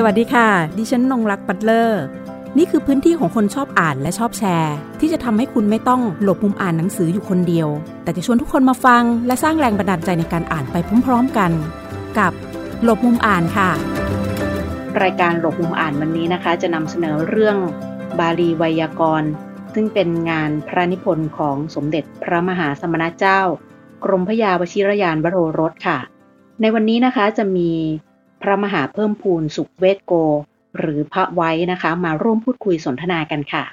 สวัสดีค่ะ ดิฉันนงรักปัตเลอร์ นี่คือพื้นที่ของคนชอบอ่านและชอบแชร์ ที่จะทำให้คุณไม่ต้องหลบมุมอ่านหนังสืออยู่คนเดียว แต่จะชวนทุกคนมาฟัง และสร้างแรงบันดาลใจในการอ่านไปพร้อมๆกัน กับหลบมุมอ่านค่ะ รายการหลบมุมอ่านวันนี้นะคะ จะนำเสนอเรื่องบาลีไวยากรณ์ ซึ่งเป็นงานพระนิพนธ์ของสมเด็จพระมหาสมณเจ้า กรมพระยาวชิรยานวโรรสค่ะ ในวันนี้นะคะจะมี พระมหาเพิ่มพูนสุขเวทโก หรือพระไว้นะคะ มาร่วมพูดคุยสนทนากันค่ะ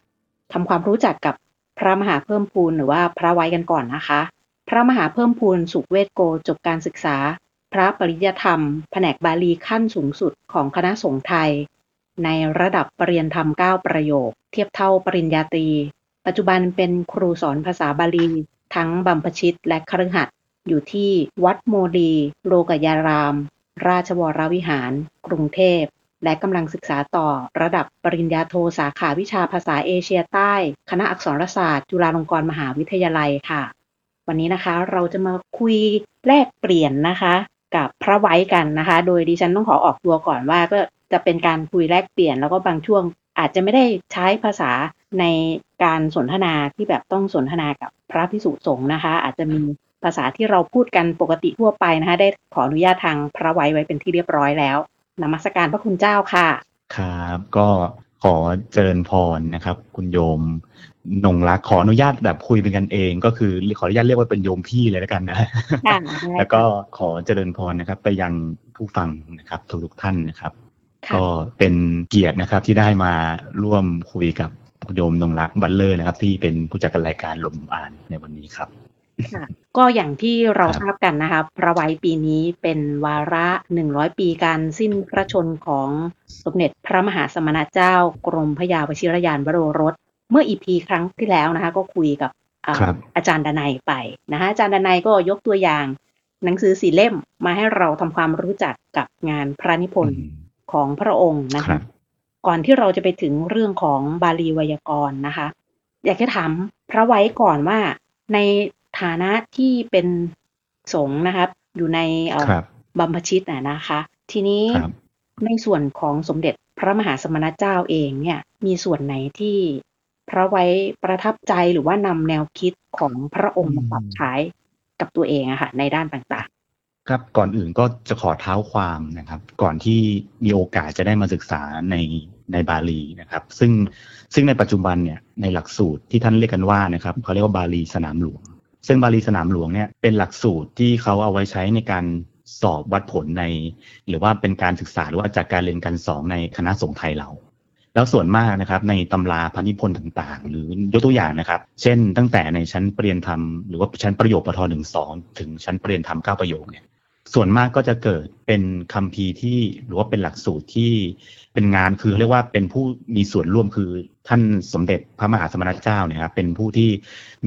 ทำความรู้จักกับพระมหาเพิ่มพูนหรือว่าพระไว้กันก่อนนะคะ พระมหาเพิ่มพูนสุขเวทโกจบการศึกษา พระปริยธรรม แผนกบาลีขั้นสูงสุดของคณะสงฆ์ไทย ในระดับปรริญญาธรรม 9 ประโยค เทียบเท่าปริญญาตรี ปัจจุบันเป็นครูสอนภาษาบาลี ทั้งบัมพชิตและคฤหัสถ์อยู่ที่วัดโมดี โลกยาราม ราชวรวิหาร กรุงเทพ และกำลังศึกษาต่อระดับปริญญาโทสาขาวิชาภาษาเอเชียใต้ คณะอักษรศาสตร์ จุฬาลงกรณ์มหาวิทยาลัยค่ะ วันนี้นะคะเราจะมาคุยแลกเปลี่ยนนะคะ กับพระไว้กันนะคะ โดยดิฉันต้องขอออกตัวก่อนว่าก็จะเป็นการคุยแลกเปลี่ยนแล้วก็บางช่วงอาจจะไม่ได้ใช้ภาษาในการสนทนาที่แบบต้องสนทนากับพระพิสุสงฆ์นะคะ อาจจะมี ภาษาที่เราพูดกันปกติทั่วไปนะคะได้ขออนุญาตทางพระไว้ไว้เป็นที่เรียบร้อยแล้วนมัสการพระคุณเจ้าค่ะ ครับ ก็ขอเจริญพรนะครับ คุณโยมนงรักขออนุญาตแบบคุยเป็นกันเอง ก็คือขออนุญาตเรียกว่าเป็นโยมพี่เลยแล้วกันนะแล้วก็ขอเจริญพรนะครับ ไปยังผู้ฟังนะครับทุกๆท่านนะครับ ก็เป็นเกียรตินะครับที่ได้มาร่วมคุยกับโยมนงรักบัลเลอร์นะครับ ที่เป็นผู้จัดการรายการหลบมุมอ่านในวันนี้ครับ ก็อย่างที่เราทราบกันนะคะพระไว้ปีนี้เป็นวาระหนึ่งร้อยปีการสิ้นพระชนม์ของสมเด็จพระมหาสมณเจ้ากรมพระยาวชิรยานวโรรส เมื่อ EP ครั้งที่แล้วนะคะ ก็คุยกับอาจารย์ดนัยไปนะคะอาจารย์ดนัยก็ยกตัวอย่าง หนังสือสีเล่มมาให้เราทำความรู้จักกับงานพระนิพนธ์ของพระองค์นะคะก่อนที่เราจะไปถึงเรื่องของบาลีไวยากรณ์นะคะ อยากจะถามพระไว้ก่อนว่าใน ฐานะที่เป็นสงฆ์นะครับ อยู่ในบัมพชิตนะนะคะ ทีนี้ในส่วนของสมเด็จพระมหาสมณเจ้าเองเนี่ย มีส่วนไหนที่พระไว้ประทับใจหรือว่านำแนวคิดของพระองค์มาปรับใช้กับตัวเองอะค่ะ ในด้านต่างๆ ครับก่อนอื่นก็จะขอเท้าความนะครับ ก่อนที่มีโอกาสจะได้มาศึกษาในในบาลีนะครับ ซึ่งซึ่งในปัจจุบันเนี่ยในหลักสูตรที่ท่านเรียกกันว่านะครับเขาเรียกว่าบาลีสนามหลวง ซึ่งบาลีสนามหลวงเนี่ยเป็นหลักสูตรที่เขาเอาไว้ใช้ในการสอบวัดผลใน หรือว่าเป็นการศึกษาหรือว่าจากการเรียนการสอนในคณะสงฆ์ไทยเรา แล้วส่วนมากนะครับ ในตำราพันิพนธ์ต่างๆ หรือยกตัวอย่างนะครับ เช่น ตั้งแต่ในชั้นปรริยนธรรมหรือว่าชั้นประโยคปทหนึ่งสองถึงชั้นปรริยนธรรมเก้าประโยคเนี่ย ส่วนมากก็จะเกิดเป็นคำพีที่หรือว่าเป็นหลักสูตรที่เป็นงานคือเรียกว่าเป็นผู้มีส่วนร่วมคือท่านสมเด็จพระมหาสมณเจ้าเนี่ยครับเป็นผู้ที่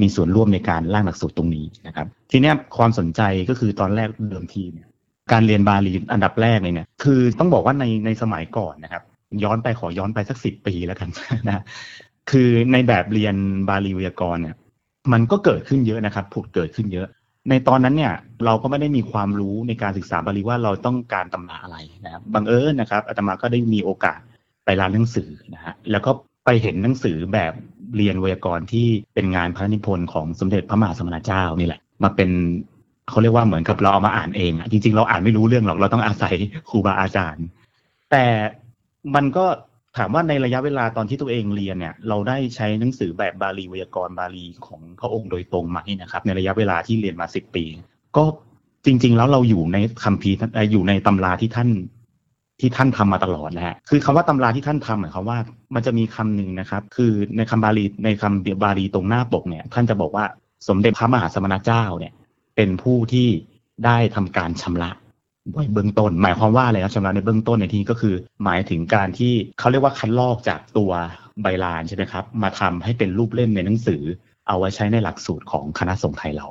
มีส่วนร่วมในการร่างหลักสูตรตรงนี้นะครับ ทีนี้ความสนใจก็คือตอนแรกเดิมทีเนี่ยการเรียนบาลีอันดับแรกเลยเนี่ยคือต้องบอกว่าในในสมัยก่อนนะครับ ย้อนไปขอย้อนไปสักสิบปีแล้วกันนะคือในแบบเรียนบาลีวยากรเนี่ยมันก็เกิดขึ้นเยอะนะครับผุดเกิดขึ้นเยอะ ในตอนนั้นเนี่ยเราก็ไม่ได้มีความรู้ในการศึกษาบาลีว่าเราต้องการตำราอะไรนะครับบังเอิญนะครับอาตมาก็ได้มีโอกาสไปร้านหนังสือนะฮะแล้วก็ไปเห็นหนังสือแบบเรียนไวยากรณ์ที่เป็นงานพระนิพนธ์ของสมเด็จพระมหาสมณเจ้านี่แหละ มาเป็นเขาเรียกว่าเหมือนกับเราเอามาอ่านเองอะจริง ๆ เราอ่านไม่รู้เรื่องหรอกเราต้องอาศัยครูบาอาจารย์ แต่มันก็ ถามว่าในระยะเวลาตอนที่ตัวเองเรียนเนี่ย เราได้ใช้หนังสือแบบบาลีวยากรณ์บาลีของพระองค์โดยตรงไหมนะครับ ในระยะเวลาที่เรียนมาสิบปี ก็จริง ๆ แล้วเราอยู่ในคัมภีร์อยู่ในตำราที่ท่านที่ท่านทำมาตลอดนะฮะคือคำว่าตำราที่ท่านทำหมายความว่ามันจะมีคำหนึ่งนะครับ คือในคำบาลีในคำบาลีตรงหน้าปกเนี่ย ท่านจะบอกว่าสมเด็จพระมหาสมณเจ้าเนี่ย เป็นผู้ที่ได้ทำการชำระ เบื้องต้น หมายความว่าอะไรครับชำระในเบื้องต้นในที่ก็คือ หมายถึงการที่เขาเรียกว่าคัดลอกจากตัวใบลานใช่ไหมครับ มาทำให้เป็นรูปเล่มในหนังสือ เอาไว้ใช้ในหลักสูตรของคณะสงฆ์ไทยเรา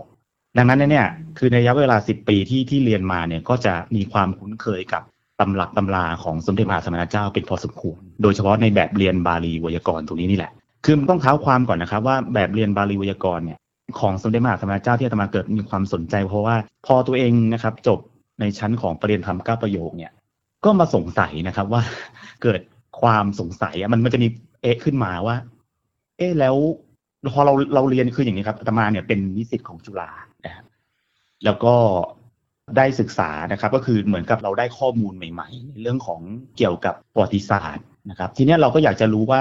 ดังนั้นเนี่ยคือในระยะเวลาสิบปีที่ที่เรียนมาเนี่ยก็จะมีความคุ้นเคยกับตำหลักตำราของสมเด็จพระสมณเจ้าเป็นพอสมควร โดยเฉพาะในแบบเรียนบาลีวยากรณ์ตรงนี้นี่แหละ คือต้องเท้าความก่อนนะครับว่าแบบเรียนบาลีวยากรณ์เนี่ยของสมเด็จพระสมณเจ้าที่อาตมาเกิดมีความสนใจ เพราะว่าพอตัวเองนะครับจบ ในชั้นของประเด็นธรรมก้าประโยคเนี่ย ก็มาสงสัยนะครับว่าเกิดความสงสัยมันมันจะมีเอ๊ะขึ้นมาว่า เอ๊ะแล้วพอเราเราเรียนคืออย่างนี้ครับอาตมาเนี่ยเป็นนิสิตของจุฬานะครับแล้วก็ได้ศึกษานะครับ ก็คือเหมือนกับเราได้ข้อมูลใหม่ๆในเรื่องของเกี่ยวกับประวัติศาสตร์นะครับ ทีนี้เราก็อยากจะรู้ว่า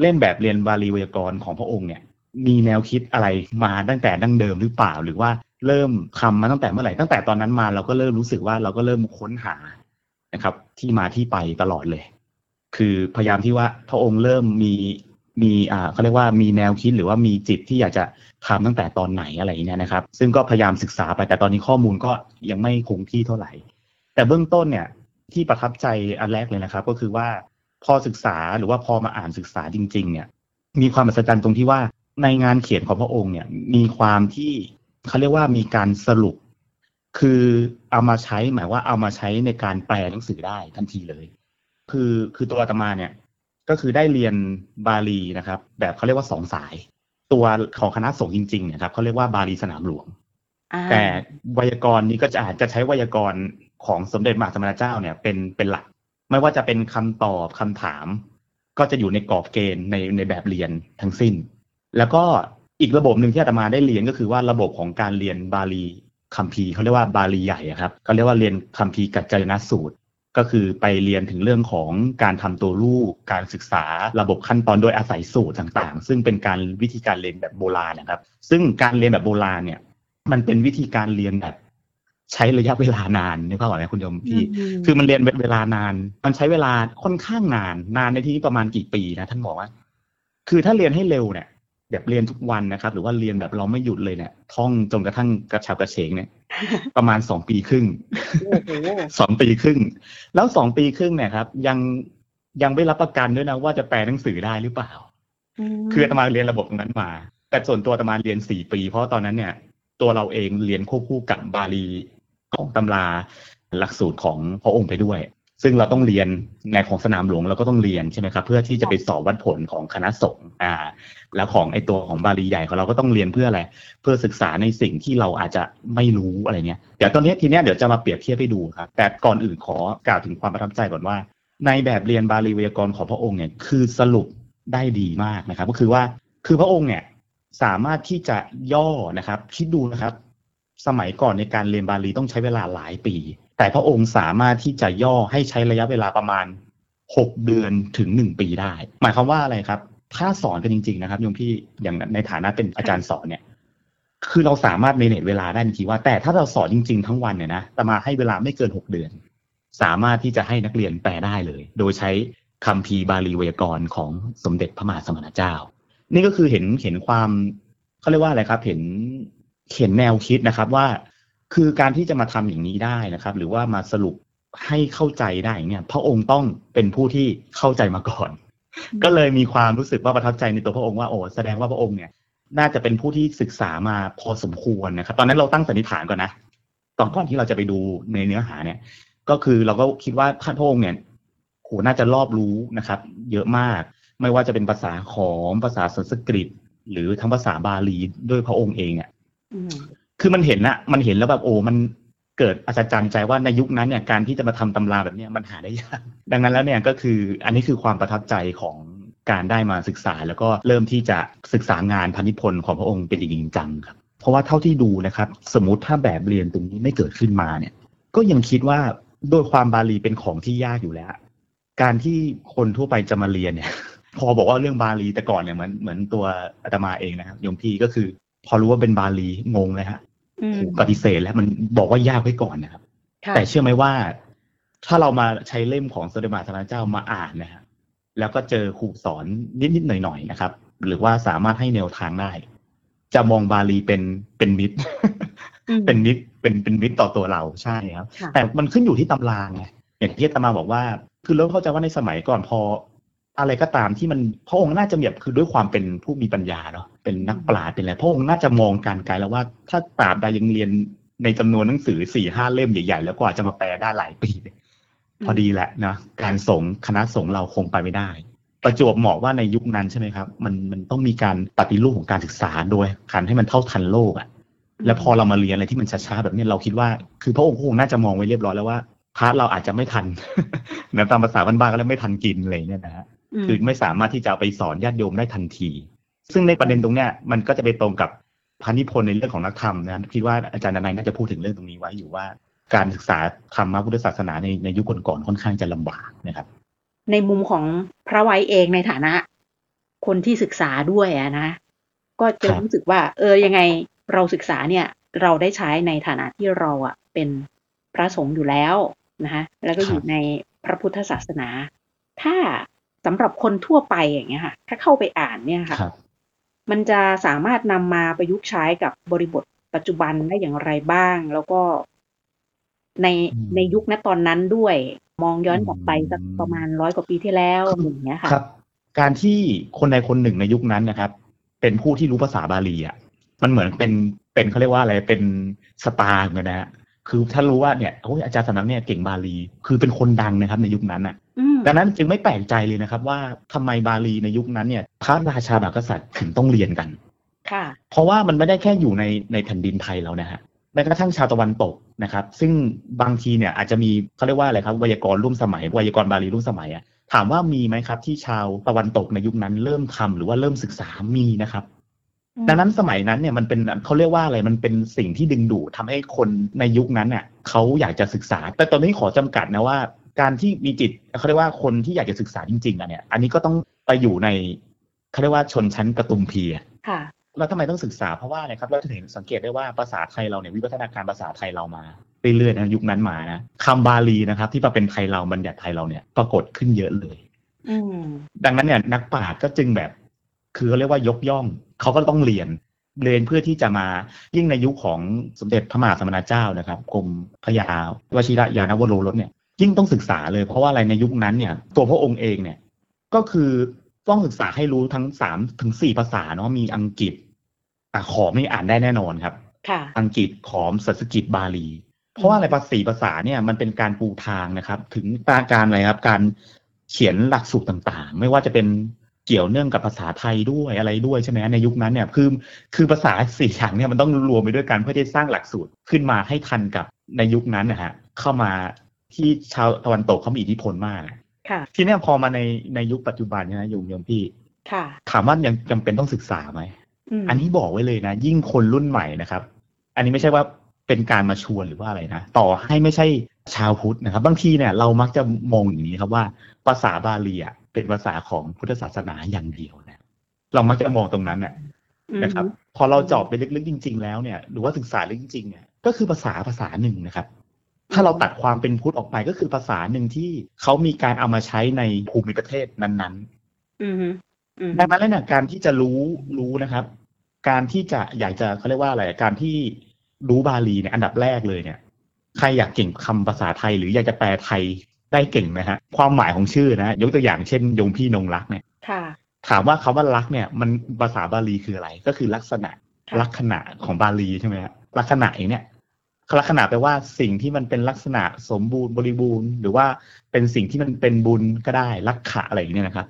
เล่นแบบเรียนบาลีไวยากรณ์ของพระองค์เนี่ย มีแนวคิดอะไรมาตั้งแต่ดั้งเดิมหรือเปล่า หรือว่า เริ่มทำมาตั้งแต่เมื่อไหร่ตั้งแต่ตอนนั้นมาเราก็เริ่มรู้สึกว่าเราก็เริ่มค้นหานะครับ ที่มาที่ไปตลอดเลย คือพยายามที่ว่าพระองค์เริ่มมีมีอ่าเขาเรียกว่ามีแนวคิดหรือว่ามีจิตที่อยากจะทำตั้งแต่ตอนไหนอะไรเงี้ยนะครับ ซึ่งก็พยายามศึกษาไปแต่ตอนนี้ข้อมูลก็ยังไม่คงที่เท่าไหร่ แต่เบื้องต้นเนี่ยที่ประทับใจอันแรกเลยนะครับ ก็คือว่าพอศึกษาหรือว่าพอมาอ่านศึกษาจริง ๆ เนี่ย มีความมหัศจรรย์ตรงที่ว่าในงานเขียนของพระองค์เนี่ย มีความที่ เขาเรียกว่ามีการสรุป คือเอามาใช้หมายว่าเอามาใช้ในการแปลหนังสือได้ทันทีเลย คือคือตัวอาตมาเนี่ย ก็คือได้เรียนบาลีนะครับ แบบเขาเรียกว่าสองสาย ตัวของคณะสงฆ์จริงๆเนี่ยครับเขาเรียกว่าบาลีสนามหลวงอ่าแต่ไวยากรณ์นี้ก็จะอาจจะใช้ไวยากรณ์ของสมเด็จมหาสมณเจ้าเนี่ยเป็นเป็นหลัก ไม่ว่าจะเป็นคำตอบคำถาม ก็จะอยู่ในกรอบเกณฑ์ในในแบบเรียนทั้งสิ้น แล้วก็ อีกระบบหนึ่งที่อาตมาได้เรียนก็คือว่าระบบของการเรียนบาลีคัมภีร์เขาเรียกว่าบาลีใหญ่อะครับเขาเรียกว่าเรียนคัมภีร์กัจจายนสูตร ก็คือไปเรียนถึงเรื่องของการทำตัวรูปการศึกษาระบบขั้นตอนโดยอาศัยสูตรต่างๆ ซึ่งเป็นการวิธีการเรียนแบบโบราณนะครับ ซึ่งการเรียนแบบโบราณเนี่ย มันเป็นวิธีการเรียนแบบใช้ระยะเวลานานนี่ก็บอกนะคุณโยมพี่มคือมันเรียนเวลานาน มันใช้เวลาค่อนข้างนาน นานในที่นี้ประมาณกี่ปีนะท่านบอกว่า คือถ้าเรียนให้เร็วเนี่ย แบบเรียนทุกวันนะครับ หรือว่าเรียนแบบเราไม่หยุดเลยเนี่ยท่องจนกระทั่งกระฉับกระเฉงเนี่ยประมาณสองปีครึ่งโอ้โหสองปีครึ่ง แล้วสองปีครึ่งเนี่ยครับ ยังยังไม่รับประกันด้วยนะว่าจะแปลหนังสือได้หรือเปล่ามคืออาตมาเรียนระบบตรงนั้นมา แต่ส่วนตัวอาตมาเรียนสี่ปี เพราะตอนนั้นเนี่ย ตัวเราเองเรียนควบคู่กับบาลีของตำราหลักสูตรของพระองค์ไปด้วย ซึ่งเราต้องเรียนในของสนามหลวงเราก็ต้องเรียนใช่ไหมครับเพื่อที่จะไปสอบวัดผลของคณะสงฆ์อ่า แล้วของไอตัวของบาลีใหญ่ของเราก็ต้องเรียนเพื่ออะไร เพื่อศึกษาในสิ่งที่เราอาจจะไม่รู้อะไรเงี้ยเดี๋ยวตอนนี้ทีเนี้ยเดี๋ยวจะมาเปรียบเทียบให้ดูครับแต่ก่อนอื่นขอกล่าวถึงความประทับใจก่อนว่า ในแบบเรียนบาลีไวยากรณ์ของพระองค์เนี่ยคือสรุปได้ดีมากนะครับ ก็คือว่าคือพระองค์เนี่ยสามารถที่จะย่อนะครับคิดดูนะครับ สมัยก่อนในการเรียนบาลีต้องใช้เวลาหลายปี แต่พระองค์สามารถที่จะย่อให้ใช้ระยะเวลาประมาณหกเดือนถึงหนึ่งปีได้ หมายความว่าอะไรครับ ถ้าสอนกันจริง ๆ นะครับโยมพี่อย่างในฐานะเป็นอาจารย์สอนเนี่ย คือเราสามารถเมเนจเวลาได้จริงว่า แต่ถ้าเราสอนจริง ๆ ทั้งวันเนี่ยนะแต่มาให้เวลาไม่เกินหกเดือน สามารถที่จะให้นักเรียนแปลได้เลย โดยใช้คัมภีบาลีไวยากรณ์ของสมเด็จพระมหาสมณเจ้า นี่ก็คือเห็นเห็นความเขาเรียกว่าอะไรครับ เห็นเห็นแนวคิดนะครับว่า คือการที่จะมาทำอย่างนี้ได้นะครับ หรือว่ามาสรุปให้เข้าใจได้เนี่ย พระองค์ต้องเป็นผู้ที่เข้าใจมาก่อน ก็เลยมีความรู้สึกว่าประทับใจในตัวพระองค์ว่าโอ้แสดงว่าพระองค์เนี่ย น่าจะเป็นผู้ที่ศึกษามาพอสมควรนะครับ ตอนนั้นเราตั้งสันนิษฐานก่อนนะตอนก่อนที่เราจะไปดูในเนื้อหาเนี่ย ก็คือเราก็คิดว่าท่านพระองค์เนี่ยโหน่าจะรอบรู้นะครับ เยอะมาก ไม่ว่าจะเป็นภาษาขอมภาษาสันสกฤต หรือทั้งภาษาบาลีด้วยพระองค์เองอะอืม คือมันเห็นนะมันเห็นแล้วแบบโอ้มันเกิดอัศจรรย์ใจว่าในยุคนั้นเนี่ยการที่จะมาทำตำราแบบนี้มันหาได้ยากดังนั้นแล้วเนี่ยก็คืออันนี้คือความประทับใจของการได้มาศึกษา แล้วก็เริ่มที่จะศึกษางานพันิพนธ์ของพระองค์เป็นจริงจังครับ เพราะว่าเท่าที่ดูนะครับ สมมติถ้าแบบเรียนตรงนี้ไม่เกิดขึ้นมาเนี่ย ก็ยังคิดว่าโดยความบาลีเป็นของที่ยากอยู่แล้ว การที่คนทั่วไปจะมาเรียนเนี่ย พอบอกว่าเรื่องบาลีแต่ก่อนเนี่ยเหมือนเหมือนตัวอาตมาเองนะครับโยมพี่ก็คือ พอรู้ว่าเป็นบาลีงงเลยฮะ ปฏิเสธแล้วมันบอกว่ายากไว้ก่อนนะครับค่ะแต่เชื่อไหมว่า ถ้าเรามาใช้เล่มของสมเด็จพระสัมมาสัมพุทธเจ้ามาอ่านนะฮะแล้วก็เจอครูสอนนิดๆหน่อยๆนะครับ หรือว่าสามารถให้แนวทางได้ จะมองบาลีเป็นเป็นมิตรอืมเป็นมิตรเป็นเป็นมิตรต่อตัวเราใช่ครับค่ะแต่มันขึ้นอยู่ที่ตำราไงอย่างที่อาตมาบอกว่า คือเริ่มเข้าใจว่าในสมัยก่อนพอ อะไรก็ตามที่มันพระองค์น่าจะแบบคือด้วยความเป็นผู้มีปัญญาเนาะเป็นนักปราชญ์เป็นอะไรพระองค์น่าจะมองการไกลแล้วว่า ถ้าตราบใดยังเรียนในจำนวนหนังสือสี่ห้าเล่มใหญ่ๆ แล้วกว่าจะมาแปลได้หลายปีเนี่ยพอดีแหละนะการสงฆ์คณะสงฆ์เราคงไปไม่ได้ ประจวบเหมาะว่าในยุคนั้นใช่ไหมครับ มันมันต้องมีการปฏิรูปของการศึกษาโดยการให้มันเท่าทันโลกอะแล้วพอเรามาเรียนอะไรที่มันช้าๆแบบเนี้ยเราคิดว่า คือพระองค์คงน่าจะมองไว้เรียบร้อยแล้วว่าพาร์ทเราอาจจะไม่ทันนะตามภาษาบ้านๆก็เลยไม่ทันกินอะไรเนี่ยนะฮะ คือไม่สามารถที่จะเอาไปสอนญาติโยมได้ทันที ซึ่งในประเด็นตรงเนี้ยมันก็จะไปตรงกับพันธิพลในเรื่องของนักธรรมนะคิดว่าอาจารย์นายน่าจะพูดถึงเรื่องตรงนี้ไว้อยู่ว่า การศึกษาธรรมพุทธศาสนาในในยุคก่อนๆค่อนข้างจะลำบากนะครับ ในมุมของพระไว้เองในฐานะ คนที่ศึกษาด้วยอะนะ ก็จะรู้สึกว่า เออยังไงเราศึกษาเนี่ย เราได้ใช้ในฐานะที่เราอะเป็นพระสงฆ์อยู่แล้วนะคะแล้วก็อยู่ในพระพุทธศาสนา ถ้า สำหรับคนทั่วไปอย่างเงี้ยค่ะ ถ้าเข้าไปอ่านเนี่ยค่ะมันจะสามารถนำมาประยุกต์ใช้กับบริบทปัจจุบันได้อย่างไรบ้าง แล้วก็ในในยุคนั้นตอนนั้นด้วย มองย้อนกลับไปสักประมาณร้อยกว่าปีที่แล้วอย่างเงี้ยค่ะครับ การที่คนใดคนหนึ่งในยุคนั้นนะครับ เป็นผู้ที่รู้ภาษาบาลีอะมันเหมือนเป็นเป็นเขาเรียกว่าอะไรเป็นสตาร์เลยนะฮะคือถ้ารู้ว่าเนี่ยโอ้ยอาจารย์สำนักเนี่ยเก่งบาลี คือเป็นคนดังนะครับ ในยุคนั้นอะ ดังนั้นจึงไม่แปลกใจเลยนะครับ ว่าทำไมบาลีในยุคนั้นเนี่ยพระราชาบากษัตริย์ถึงต้องเรียนกันค่ะ เพราะว่ามันไม่ได้แค่อยู่ในในแผ่นดินไทยแล้วนะฮะแม้กระทั่งชาวตะวันตกนะครับ ซึ่งบางทีเนี่ยอาจจะมีเขาเรียกว่าอะไรครับไวยากรณ์ร่วมสมัยไวยากรณ์บาลีร่วมสมัยอะถามว่ามีไหมครับ ที่ชาวตะวันตกในยุคนั้นเริ่มทำหรือว่าเริ่มศึกษามีนะครับ ดังนั้นสมัยนั้นเนี่ยมันเป็นเขาเรียกว่าอะไรมันเป็นสิ่งที่ดึงดูดทาให้คนในยุคนั้นเนี่ยเขาอยากจะศึกษา แต่ตอนนี้ขอจำกัดนะว่า การที่มีจิตเขาเรียกว่าคนที่อยากจะศึกษาจริงๆอะเนี่ย อันนี้ก็ต้องไปอยู่ในเขาเรียกว่าชนชั้นกระตุมพีอะค่ะแล้วทำไมต้องศึกษาเพราะว่าอะไรครับเราจะเห็นสังเกตได้ว่าภาษาไทยเราเนี่ยวิวัฒนาการภาษาไทยเรามาเรื่อยๆนะยุคนั้นมานะคำบาลีนะครับ ที่มาเป็นไทยเราบัญญัติไทยเราเนี่ยปรากฏขึ้นเยอะเลยอืมดังนั้นเนี่ยนักปราชญ์ก็จึงแบบ คือเขาเรียกว่ายกย่องเขาก็ต้องเรียนเรียนเพื่อที่จะมายิ่งในยุคของสมเด็จพระมหาสมณเจ้านะครับกรมพระยาวชิระยานวโรรสเนี่ย ยิ่งต้องศึกษาเลยเพราะว่าอะไรในยุคนั้นเนี่ย ตัวพระองค์เองเนี่ย ก็คือต้องศึกษาให้รู้ทั้งสามถึงสี่ภาษาเนาะมีอังกฤษอะขอมนี่อ่านได้แน่นอนครับค่ะอังกฤษขอมสันสกฤตบาลี เพราะว่าอะไรภาษีภาษาเนี่ยมันเป็นการปูทางนะครับ ถึงการอะไรครับ การเขียนหลักสูตรต่างๆ ไม่ว่าจะเป็นเกี่ยวเนื่องกับภาษาไทยด้วยอะไรด้วยใช่ไหมในยุคนั้นเนี่ยคือคือภาษาสี่อย่างเนี่ยมันต้องรวมไปด้วยกันเพื่อที่สร้างหลักสูตรขึ้นมาให้ทันกับในยุคนั้นนะฮะเข้ามา ที่ชาวตะวันตกเขามีอิทธิพลมากค่ะ ทีเนี้ยพอมาในในยุคปัจจุบันเนี่ยนะโยมโยมพี่ค่ะ ถามว่ายังจำเป็นต้องศึกษาไหมอืมอันนี้บอกไว้เลยนะ ยิ่งคนรุ่นใหม่นะครับ อันนี้ไม่ใช่ว่าเป็นการมาชวนหรือว่าอะไรนะ ต่อให้ไม่ใช่ชาวพุทธนะครับ บางทีเนี่ยเรามักจะมองอย่างนี้ครับว่าภาษาบาลีอะเป็นภาษาของพุทธศาสนาอย่างเดียวนะเรามักจะมองตรงนั้นน่ะนะครับ พอเราเจอบไปลึกๆจริง ๆ แล้วเนี่ย หรือว่าศึกษาลึกจริงๆเนี่ยก็คือภาษาภาษาหนึ่งนะครับ ถ้าเราตัดความเป็นพุทธออกไปก็คือภาษาหนึ่งที่เขามีการเอามาใช้ในภูมิประเทศนั้นๆอืมอืมดังนั้นแล้วเนี่ยการที่จะรู้รู้นะครับ การที่จะอยากจะเขาเรียกว่าอะไรการที่รู้บาลีเนี่ยอันดับแรกเลยเนี่ย ใครอยากเก่งคำภาษาไทย หรืออยากจะแปลไทยได้เก่งนะฮะความหมายของชื่อนะยกตัวอย่างเช่น ยงพี่นงรักเนี่ยค่ะถามว่าคำว่ารักเนี่ย มันภาษาบาลีคืออะไร ก็คือลักษณะค่ะลักษณะของบาลีใช่ไหมฮะลักษณะเองเนี่ย ลักษณะแปลว่าสิ่งที่มันเป็นลักษณะสมบูรณ์บริบูรณ์ หรือว่าเป็นสิ่งที่มันเป็นบุญก็ได้ลักขะอะไรอย่างเงี้ยนะครับ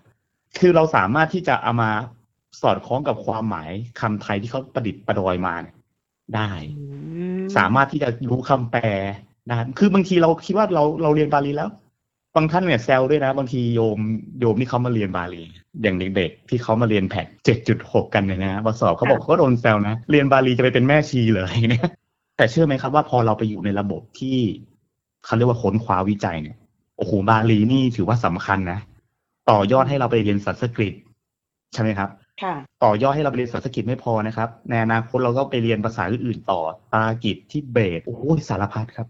คือเราสามารถที่จะเอามาสอดคล้องกับความหมายคำไทยที่เขาประดิษฐ์ประดอยมาเนี่ยได้อืมสามารถที่จะรู้คำแปลได้คือบางทีเราคิดว่าเราเราเรียนบาลีแล้ว บางท่านเนี่ยแซวด้วยนะ บางทีโยมโยมที่เขามาเรียนบาลี อย่างเด็กๆที่เขามาเรียนแพทเจ็ดจุดหกกันเนี่ยนะมาสอบเขาบอกเขาก็โดนแซวนะ เรียนบาลีจะไปเป็นแม่ชีเลยเนี่ย แต่เชื่อไหมครับว่าพอเราไปอยู่ในระบบที่เขาเรียกว่าค้นคว้าวิจัยเนี่ยโอ้โหบาลีนี่ถือว่าสำคัญนะ ต่อยอดให้เราไปเรียนสันสกฤตใช่ไหมครับค่ะต่อยอดให้เราไปเรียนสันสกฤตไม่พอนะครับในอนาคตเราก็ไปเรียนภาษาอื่นๆต่อตากิจที่เบสโอ้ยสารพัดครับ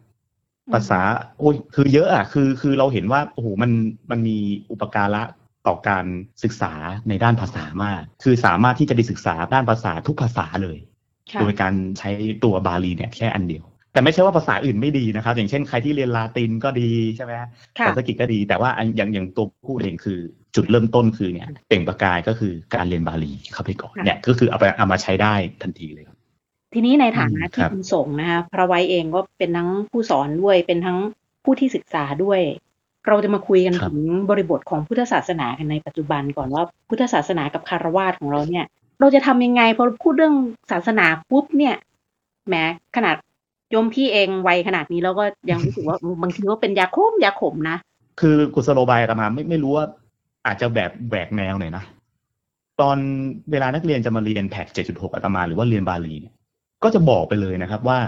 ภาษาโอ้ยคือเยอะอะคือคือเราเห็นว่าโอ้โหมันมันมีอุปการะต่อการศึกษาในด้านภาษามาก คือสามารถที่จะได้ศึกษาด้านภาษาทุกภาษาเลยค่ะ โดยการใช้ตัวบาลีเนี่ยแค่อันเดียว แต่ไม่ใช่ว่าภาษาอื่นไม่ดีนะครับ อย่างเช่นใครที่เรียนลาตินก็ดีใช่ไหมฮะค่ะสันสกฤตก็ดี แต่ว่าอันอย่างอย่างตัวพูดเองคือจุดเริ่มต้นคือเนี่ยเปล่งประกายก็คือการเรียนบาลีเข้าไปก่อนค่ะเนี่ยก็คือเอาไปเอามาใช้ได้ทันทีเลยทีนี้ในฐานะอืมที่ครับเป็นสงฆ์นะคะพระไว้เองก็เป็นทั้งผู้สอนด้วยเป็นทั้งผู้ที่ศึกษาด้วย เราจะมาคุยกันถึงบริบทของพุทธศาสนากันในปัจจุบันก่อนว่าพุทธศาสนากับคารวาสของเราเนี่ย เราจะทำยังไงพอพูดเรื่องศาสนาปุ๊บเนี่ยแหมขนาดโยมพี่เองวัยขนาดนี้แล้วก็ยังรู้สึกว่าบางทีก็เป็นยาขมยาขมนะคือกุศโลบายอาตมาไม่ไม่รู้ว่าอาจจะแบบแหวกแนวหน่อยนะตอนเวลานักเรียนจะมาเรียนแพท7.6อาตมาหรือว่าเรียนบาลีเนี่ยก็จะบอกไปเลยนะครับว่า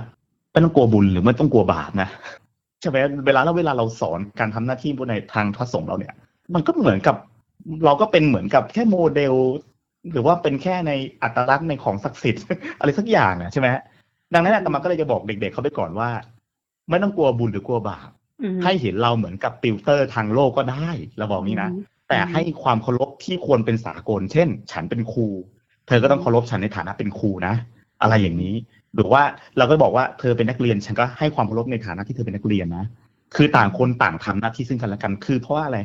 ไม่ต้องกลัวบุญหรือไม่ต้องกลัวบาปนะใช่ไหมเวลาเราเวลาเราสอนการทำหน้าที่บนในทางพระสงฆ์เราเนี่ย มันก็เหมือนกับ เราก็เป็นเหมือนกับแค่โมเดล หรือว่าเป็นแค่ในอัตลักษณ์ในของศักดิ์สิทธิ์อะไรสักอย่างอะใช่ไหมดังนั้นอาตมาก็เลยจะบอกเด็ก ๆเขาไปก่อนว่า ไม่ต้องกลัวบุญหรือกลัวบาปอืมให้เห็นเราเหมือนกับติวเตอร์ทางโลกก็ได้เราบอกนี้นะแต่ให้ความเคารพที่ควรเป็นสากล เช่น ฉันเป็นครู เธอก็ต้องเคารพฉันในฐานะเป็นครูนะ อะไรอย่างนี้ หรือว่าเราก็บอกว่าเธอเป็นนักเรียน ฉันก็ให้ความเคารพในฐานะที่เธอเป็นนักเรียนนะคือต่างคนต่างทำหน้าที่ซึ่งกันและกัน คือเพราะว่าอะไร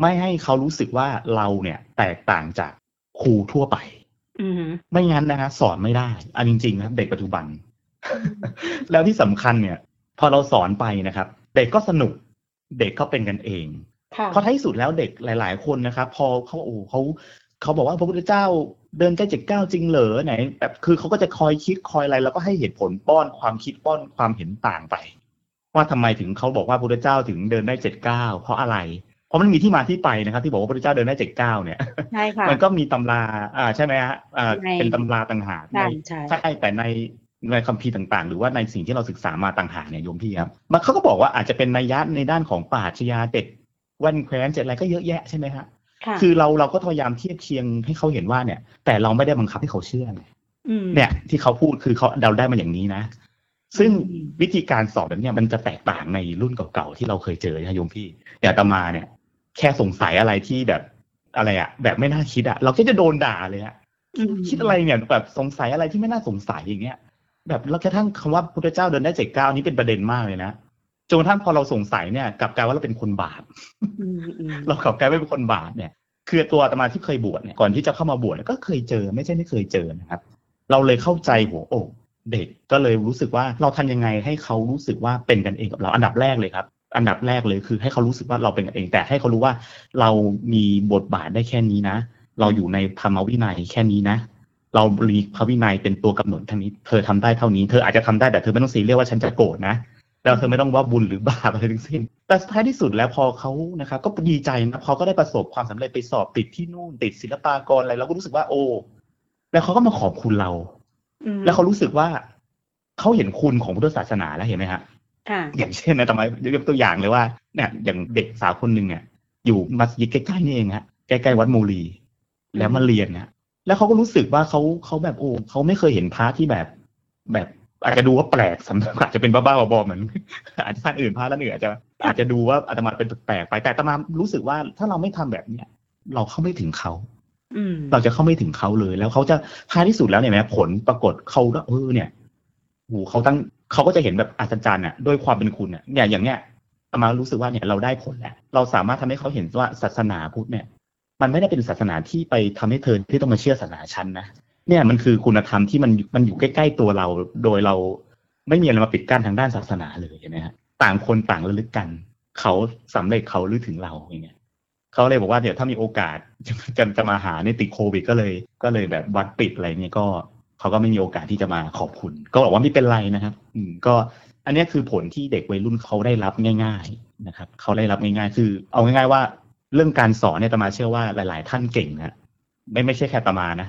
ไม่ให้เขารู้สึกว่าเราเนี่ย แตกต่างจาก ครูทั่วไปอืมไม่งั้นนะฮะสอนไม่ได้อันจริงๆนะเด็กปัจจุบัน แล้วที่สำคัญเนี่ย พอเราสอนไปนะครับ เด็กก็สนุก เด็กก็เป็นกันเองค่ะเพราะท้ายสุดแล้วเด็กหลาย ๆ คนนะครับ พอเขาโอ้เขาเขาบอกว่าพระพุทธเจ้าเดินใกล้เจ็ดเก้าจริงเหรอไหนแบบคือเขาก็จะคอยคิดคอยอะไร แล้วก็ให้เหตุผลป้อนความคิดป้อนความเห็นต่างไป ว่าทำไมถึงเขาบอกว่าพระพุทธเจ้าถึงเดินได้เจ็ดเก้าเพราะอะไรเพ ราะมันมีที่มาที่ไปนะครับ ที่บอกว่าพระพุทธเจ้าเดินได้เจ็ดเก้าเนี่ยใช่ค่ะมันก็มีตำราอ่าใช่ไหมฮะอ่าในเป็นตำราต่างหากใช่ในใช่ใช่แต่ในในคัมภีร์ต่างๆ หรือว่าในสิ่งที่เราศึกษามาต่างหากเนี่ยโยมพี่ครับมันเขาก็บอกว่าอาจจะเป็นนัยยะในด้านของปราชญาเจ็ดแวันแคว้นเจ็ดอะไรก็เยอะแยะใช่ไหมฮะค่ะคือเราเราก็พยายามเทียบเคียงให้เขาเห็นว่าเนี่ย แต่เราไม่ได้บังคับให้เขาเชื่อไงมเนี่ย ที่เขาพูดคือเขาเดาได้มาอย่างนี้นะ ซึ่งอืมวิธีการสอบแบบเนี้ยมันจะแตกต่างในรุ่นเก่าๆที่เราเคยเจอนะโยมพี่อย่างอาตมาเนี่ย แค่สงสัยอะไรที่แบบอะไรอะแบบไม่น่าคิดอะเราก็จะโดนด่าเลยอะอืมคิดอะไรเนี่ยแบบสงสัยอะไรที่ไม่น่าสงสัยอย่างเงี้ย แบบแล้วกระทั่งคำว่าพุทธเจ้าเดินได้เจ็ดเก้านี้เป็นประเด็นมากเลยนะจนกระทั่งพอเราสงสัยเนี่ยกลับกลายว่าเราเป็นคนบาปอืมอืมเรากลับกลายเป็นคนบาปเนี่ย คือตัวอาตมาที่เคยบวชเนี่ยก่อนที่จะเข้ามาบวชเนี่ยก็เคยเจอ ไม่ใช่ไม่เคยเจอนะครับ เราเลยเข้าใจหัวอกเด็กก็เลยรู้สึกว่าเราทำยังไงให้เขารู้สึกว่าเป็นกันเองกับเราอันดับแรกเลยครับ อันดับแรกเลยคือ ให้เขารู้สึกว่าเราเป็นกันเอง แต่ให้เขารู้ว่าเรามีบทบาทได้แค่นี้นะ เราอยู่ในธรรมวินัยแค่นี้นะเรามีพระวินัยเป็นตัวกำหนดเท่านี้ เธอทำได้เท่านี้ เธออาจจะทำได้แต่เธอไม่ต้องซีเรียสว่าฉันจะโกรธนะ แล้วเธอไม่ต้องว่าบุญหรือบาปอะไรทั้งสิ้น แต่ท้ายที่สุดแล้วพอเขานะครับก็ดีใจนะพอก็ได้ประสบความสำเร็จไปสอบติดที่นู่นติดศิลปากรอะไรเราก็รู้สึกว่าโอ้ แล้วเขาก็มาขอบคุณเราอืมแล้วเขารู้สึกว่าเขาเห็นคุณของพุทธศาสนาแล้วเห็นไหมฮะค่ะ อย่างเช่นนะทำไมยกตัวอย่างเลยว่าเนี่ยอย่างเด็กสาวคนหนึ่งเนี่ยอยู่มัสยิดใกล้ๆนี่เองฮะใกล้ๆวัดโมลี แล้วมาเรียนนะแล้วเขาก็รู้สึกว่าเขาเขาแบบโอ้เขาไม่เคยเห็นพระที่แบบแบบอาจจะดูว่าแปลกสำหรับอาจจะเป็นบ้าๆบอๆเหมือนอาจจะท่านอื่นพระท่านอื่นอาจจะอาจจะดูว่าอาตมาเป็นแปลกๆไปแต่อาตมารู้สึกว่าถ้าเราไม่ทำแบบเนี้ยเราเข้าไม่ถึงเขาอืมเราจะเข้าไม่ถึงเขาเลย แล้วเขาจะท้ายที่สุดแล้วเนี่ยนะผลปรากฏเขาเออเนี่ยโหเขาตั้ง เขาก็จะเห็นแบบอัศจรรย์อะด้วยความเป็นคุณอะเนี่ยอย่างเนี้ยอามารู้สึกว่าเนี่ยเราได้ผลแล้วเราสามารถทำให้เขาเห็นว่าศาสนาพุทธเนี่ย มันไม่ได้เป็นศาสนาที่ไปทำให้เธอที่ต้องมาเชื่อศาสนาฉันนะเนี่ยมันคือคุณธรรมที่มันมันอยู่ใกล้ๆตัวเรา โดยเราไม่มีอะไรมาปิดกั้นทางด้านศาสนาเลยนะฮะต่างคนต่างระลึกกัน เขาสำเร็จเขาลึกถึงเราอย่างเงี้ยเขาเลยบอกว่าเดี๋ยวถ้ามีโอกาสจะจะมาหาในยติดโควิดก็เลย ก็เลยแบบวัดปิดอะไรเนี่ยก็ เขาก็ไม่มีโอกาสที่จะมาขอบคุณ ก็บอกว่าไม่เป็นไรนะครับอืมก็อันนี้คือผลที่เด็กวัยรุ่นเขาได้รับง่าย ๆนะครับเขาได้รับง่ายๆ คือ เอาง่าย ๆว่าเรื่องการสอนเนี่ยตมาเชื่อว่าหลาย ๆ ท่านเก่งนะไม่ไม่ใช่แค่ตมานะ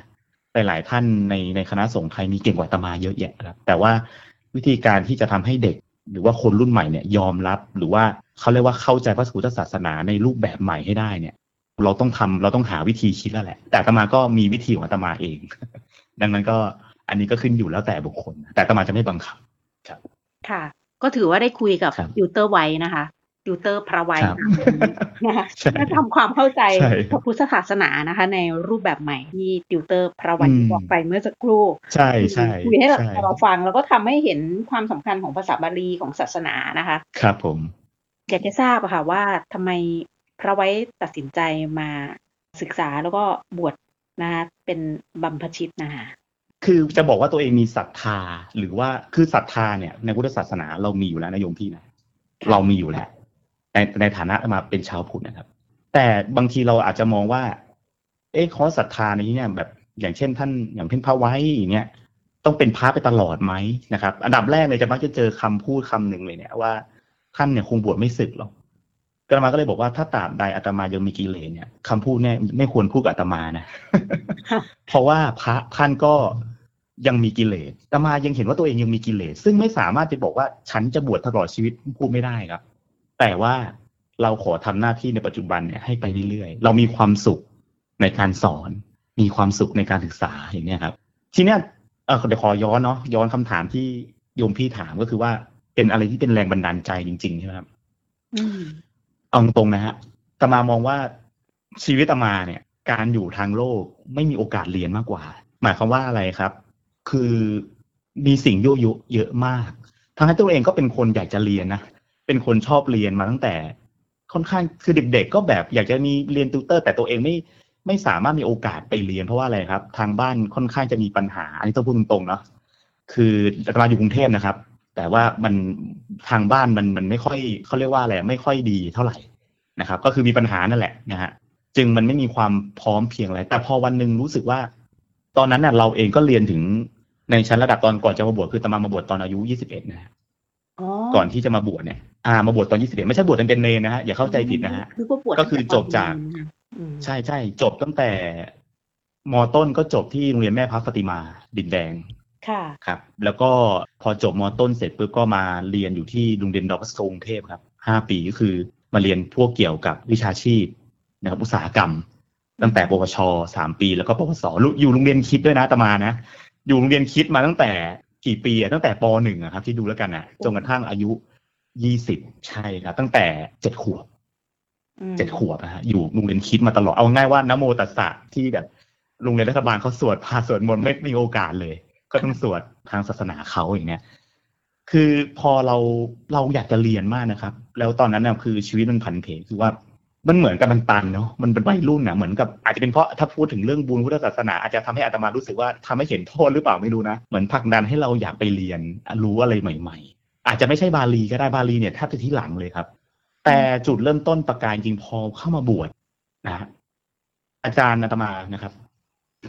หลายๆท่านในในคณะสงฆ์ไทยมีเก่งกว่าตมาเยอะแยะครับ แต่ว่าวิธีการที่จะทำให้เด็กหรือว่าคนรุ่นใหม่เนี่ยยอมรับหรือว่าเขาเรียกว่าเข้าใจพระพุทธศาสนาในรูปแบบใหม่ให้ได้เนี่ย เราต้องทำเราต้องหาวิธีคิดแล้วแหละ แต่อาตมาก็มีวิธีของอาตมาเอง ดังนั้นก็อันนี้ก็ขึ้นอยู่แล้วแต่บุคคล แต่อาตมาจะไม่บังคับ ค่ะ ก็ถือว่าได้คุยกับครับติวเตอร์ไว้นะคะติวเตอร์พระไว้ครับนะคะใช่และทำความเข้าใจใช่พระพุทธศาสนานะคะ ในรูปแบบใหม่ที่ติวเตอร์พระไว้อืมบอกไปเมื่อสักครู่ ใช่ใช่คุยให้เราใช่เราฟัง แล้วก็ทำให้เห็นความสำคัญของภาษาบาลีของศาสนานะคะ ครับผม อยากจะทราบอะค่ะว่าทำไมพระไว้ตัดสินใจมาศึกษาแล้วก็บวช นะคะเป็นบัมพชิตนะคะคือจะบอกว่าตัวเองมีศรัทธาหรือว่าคือศรัทธาเนี่ยในพุทธศาสนาเรามีอยู่แล้วนะโยมพี่นะเรามีอยู่แล้วในในฐานะมาเป็นชาวพุทธนะครับ แต่บางทีเราอาจจะมองว่า เอ๊ะคอศรัทธาในนี้เนี่ยแบบอย่างเช่นท่านอย่างเช่นพระไว้อย่างเงี้ยต้องเป็นพระไปตลอดไหมนะครับ อันดับแรกเลยจะมักจะเจอคำพูดคำหนึ่งเลยเนี่ยว่าท่านเนี่ยคงบวชไม่สึกหรอก อาตมาก็เลยบอกว่าถ้าตราบใดอาตมายังมีกิเลสเนี่ยคำพูดเนี่ยไม่ควรพูดกับอาตมานะ เพราะว่าพระท่านก็ยังมีกิเลสอาตมายังเห็นว่าตัวเองยังมีกิเลสซึ่งไม่สามารถจะบอกว่าฉันจะบวชตลอดชีวิตพูดไม่ได้ครับ แต่ว่าเราขอทำหน้าที่ในปัจจุบันเนี่ยให้ไปเรื่อยๆ เรามีความสุขในการสอน มีความสุขในการศึกษาอย่างนี้ครับ ทีเนี้ยเออเดี๋ยวขอย้อนเนาะย้อนคำถามที่โยมพี่ถามก็คือว่าเป็นอะไรที่เป็นแรงบันดาลใจจริงๆใช่ไหมครับอืม เอาตรงนะฮะตมามองว่าชีวิตตมาเนี่ย การอยู่ทางโลกไม่มีโอกาสเรียนมากกว่า หมายความว่าอะไรครับ คือมีสิ่งยั่วยุเยอะมากทั้งที่ตัวเองก็เป็นคนอยากจะเรียนนะเป็นคนชอบเรียนมาตั้งแต่ ค่อนข้างคือเด็กๆก็แบบอยากจะมีเรียนติวเตอร์ แต่ตัวเองไม่ไม่สามารถมีโอกาสไปเรียนเพราะว่าอะไรครับ ทางบ้านค่อนข้างจะมีปัญหา อันนี้ต้องพูดตรงๆเนาะคืออาตมาอยู่กรุงเทพนะครับ แต่ว่ามันทางบ้านมันมันไม่ค่อยเขาเรียกว่าอะไรไม่ค่อยดีเท่าไหร่นะครับ ก็คือมีปัญหานั่นแหละนะฮะจึงมันไม่มีความพร้อมเพรียงอะไร แต่พอวันหนึ่งรู้สึกว่า ตอนนั้นน่ะเราเองก็เรียนถึงในชั้นระดับตอนก่อนจะมาบวชคือตมามาบวชตอนอายุยี่สิบเอ็ดนะฮะอ๋อก่อนที่จะมาบวชเนี่ยอ่ามาบวชตอนยี่สิบเอ็ดไม่ใช่บวชตอนเป็นเนรนะฮะอย่าเข้าใจผิดนะฮะคือผู้ปวดก็คือจบจากอืมใช่ใช่จบตั้งแต่มต้นก็จบที่โรงเรียนแม่พระฟติมาดินแดง ค่ะครับ แล้วก็พอจบมต้นเสร็จปุ๊บก็มาเรียนอยู่ที่โรงเรียนดอกสโกรุงเทพครับห้าปีก็คือมาเรียนพวกเกี่ยวกับวิชาชีพนะครับอุตสาหกรรม ตั้งแต่ปวชสามปี แล้วก็ปวสอยู่โรงเรียนคิดด้วยนะอาตมานะ อยู่โรงเรียนคิดมาตั้งแต่กี่ปีอะตั้งแต่ปหนึ่งอะครับ ที่ดูแล้วกันนะจนกระทั่งอายุยี่สิบใช่ครับ ตั้งแต่เจ็ดขวบอืมเจ็ดขวบนะฮะอยู่โรงเรียนคิดมาตลอดเอาง่ายว่านะโมตัสสะที่แบบโรงเรียนรัฐบาลเขาสวดพาสวดมนต์ไม่มีโอกาสเลย ก็ต้องสวดทางศาสนาเขาอย่างเนี้ยคือพอเราเราอยากจะเรียนมากนะครับ แล้วตอนนั้นน่ะคือชีวิตมันผันเพคือว่ามันเหมือนกับมันตันเนาะมันเป็นวัยรุ่นน่ะเหมือนกับอาจจะเป็นเพราะถ้าพูดถึงเรื่องบุญพุทธศาสนาอาจจะทำให้อาตมารู้สึกว่าทำให้เห็นโทษหรือเปล่าไม่รู้นะเหมือนผลักดันให้เราอยากไปเรียนรู้อะไรใหม่ ๆ อาจจะไม่ใช่บาลีก็ได้บาลีเนี่ยแทบจะที่หลังเลยครับ แต่จุดเริ่มต้นประกายจริงพอเข้ามาบวชนะฮะอาจารย์อาตมานะครับ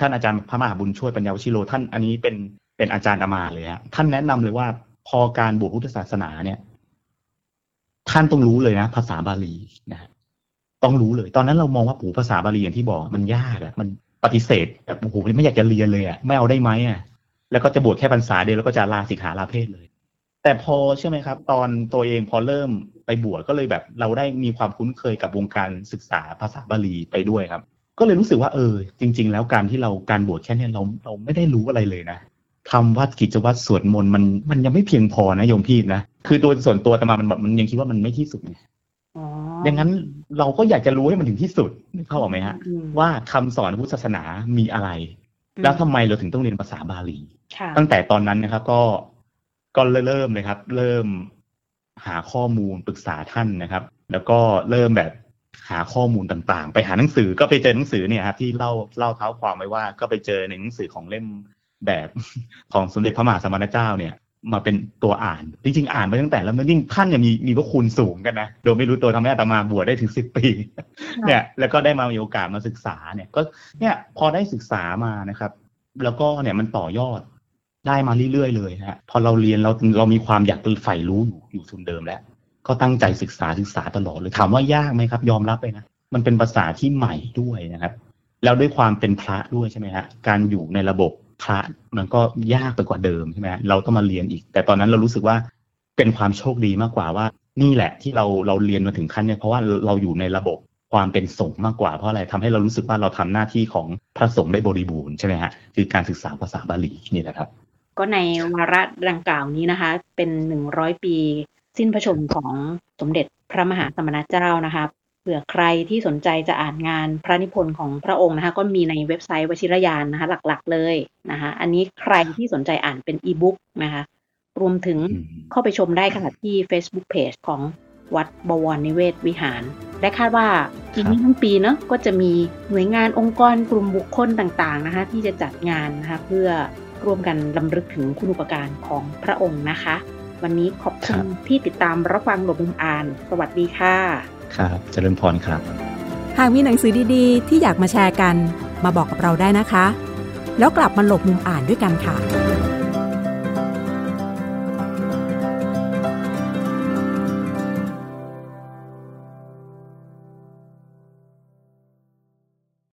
ท่านอาจารย์พระมหาบุญช่วยปัญญาวชิโรท่านอันนี้เป็นเป็นอาจารย์อามาเลยฮะท่านแนะนำเลยว่าพอการบวชพุทธศาสนาเนี่ย ท่านต้องรู้เลยนะ ภาษาบาลีนะฮะต้องรู้เลย ตอนนั้นเรามองว่าปู่ภาษาบาลีอย่างที่บอกมันยากอะมันปฏิเสธแบบโอ้โหไม่อยากจะเรียนเลยอะไม่เอาได้ไหมอะแล้วก็จะบวชแค่พรรษาเดียวแล้วก็จะลาสิกขาลาเพศเลย แต่พอเชื่อไหมครับ ตอนตัวเองพอเริ่มไปบวชก็เลยแบบ เราได้มีความคุ้นเคยกับวงการศึกษาภาษาบาลีไปด้วยครับ ก็เลยรู้สึกว่าเออ จริง ๆ แล้วการที่เราการบวชแค่เนี้ยเราเราไม่ได้รู้อะไรเลยนะทำวัดกิจวัตรสวดมนต์มันมันยังไม่เพียงพอนะโยมพี่นะคือตัวส่วนตัวแต่มามันแบบมันยังคิดว่ามันไม่ที่สุดไงอ๋ออย่างนั้นเราก็อยากจะรู้ให้มันถึงที่สุดนึกเข้าออกไหมฮะอืมว่าคำสอนพุทธศาสนามีอะไร แล้วทำไมเราถึงต้องเรียนภาษาบาลีค่ะตั้งแต่ตอนนั้นนะครับ ก็ก็เริ่มเลยครับ เริ่มหาข้อมูลปรึกษาท่านนะครับ แล้วก็เริ่มแบบ หาข้อมูลต่างๆ ไปหาหนังสือก็ไปเจอหนังสือเนี่ยครับที่เล่าเล่าเท้าความไว้ว่า ก็ไปเจอในหนังสือของเล่มแบบของสมเด็จพระมหาสมณเจ้าเนี่ย มาเป็นตัวอ่าน จริงๆ อ่านมาตั้งแต่แล้วมันยิ่งท่านเนี่ยมีมีพระคุณสูงกันนะโดยไม่รู้ตัวทำให้อาตมาบวชได้ถึงสิบปี เนี่ย แล้วก็ได้มามีโอกาสมาศึกษาเนี่ย ก็เนี่ยพอได้ศึกษามานะครับ แล้วก็เนี่ยมันต่อยอดได้มาเรื่อยๆเลยฮะพอเราเรียนเราเรามีความอยากใฝ่รู้อยู่อยู่ทุนเดิมแล้ว ก็ตั้งใจศึกษาศึกษาตลอดเลยถามว่ายากไหมครับ ยอมรับเลยนะมันเป็นภาษาที่ใหม่ด้วยนะครับ แล้วด้วยความเป็นพระด้วยใช่ไหมฮะการอยู่ในระบบพระมันก็ยากไปกว่าเดิมใช่ไหมฮะเราต้องมาเรียนอีก แต่ตอนนั้นเรารู้สึกว่าเป็นความโชคดีมากกว่าว่า นี่แหละที่เราเราเรียนมาถึงขั้นเนี่ยเพราะว่าเราอยู่ในระบบความเป็นสงฆ์มากกว่าเพราะอะไรทำให้เรารู้สึกว่าเราทำหน้าที่ของพระสงฆ์ได้บริบูรณ์ใช่ไหมฮะคือการศึกษาภาษาบาลีนี่แหละครับ ก็ในวาระดังกล่าวนี้นะคะ เป็นหนึ่งร้อยปี สิ้นพระชนม์ของสมเด็จพระมหาสมณเจ้านะคะเผื่อใครที่สนใจจะอ่านงานพระนิพนธ์ของพระองค์นะคะก็มีในเว็บไซต์วชิรยานนะคะหลักๆ เลยนะคะอันนี้ใครที่สนใจอ่านเป็นอีบุ๊กนะคะรวมถึงอืมเข้าไปชมได้ค่ะที่ Facebook Page ของวัดบวรนิเวศวิหาร และคาดว่าปีนี้ทั้งปีเนาะก็จะมีหน่วยงานองค์กรกลุ่มบุคคลต่างๆนะคะที่จะจัดงานนะคะเพื่อร่วมกันลำลึกถึงคุณูปการของพระองค์นะคะ วันนี้ขอบคุณที่ติดตามรับฟังหลบมุมอ่าน สวัสดีค่ะ ครับเจริญพรครับ หากมีหนังสือดีๆ ที่อยากมาแชร์กัน มาบอกกับเราได้นะคะ แล้วกลับมาหลบมุมอ่านด้วยกันค่ะ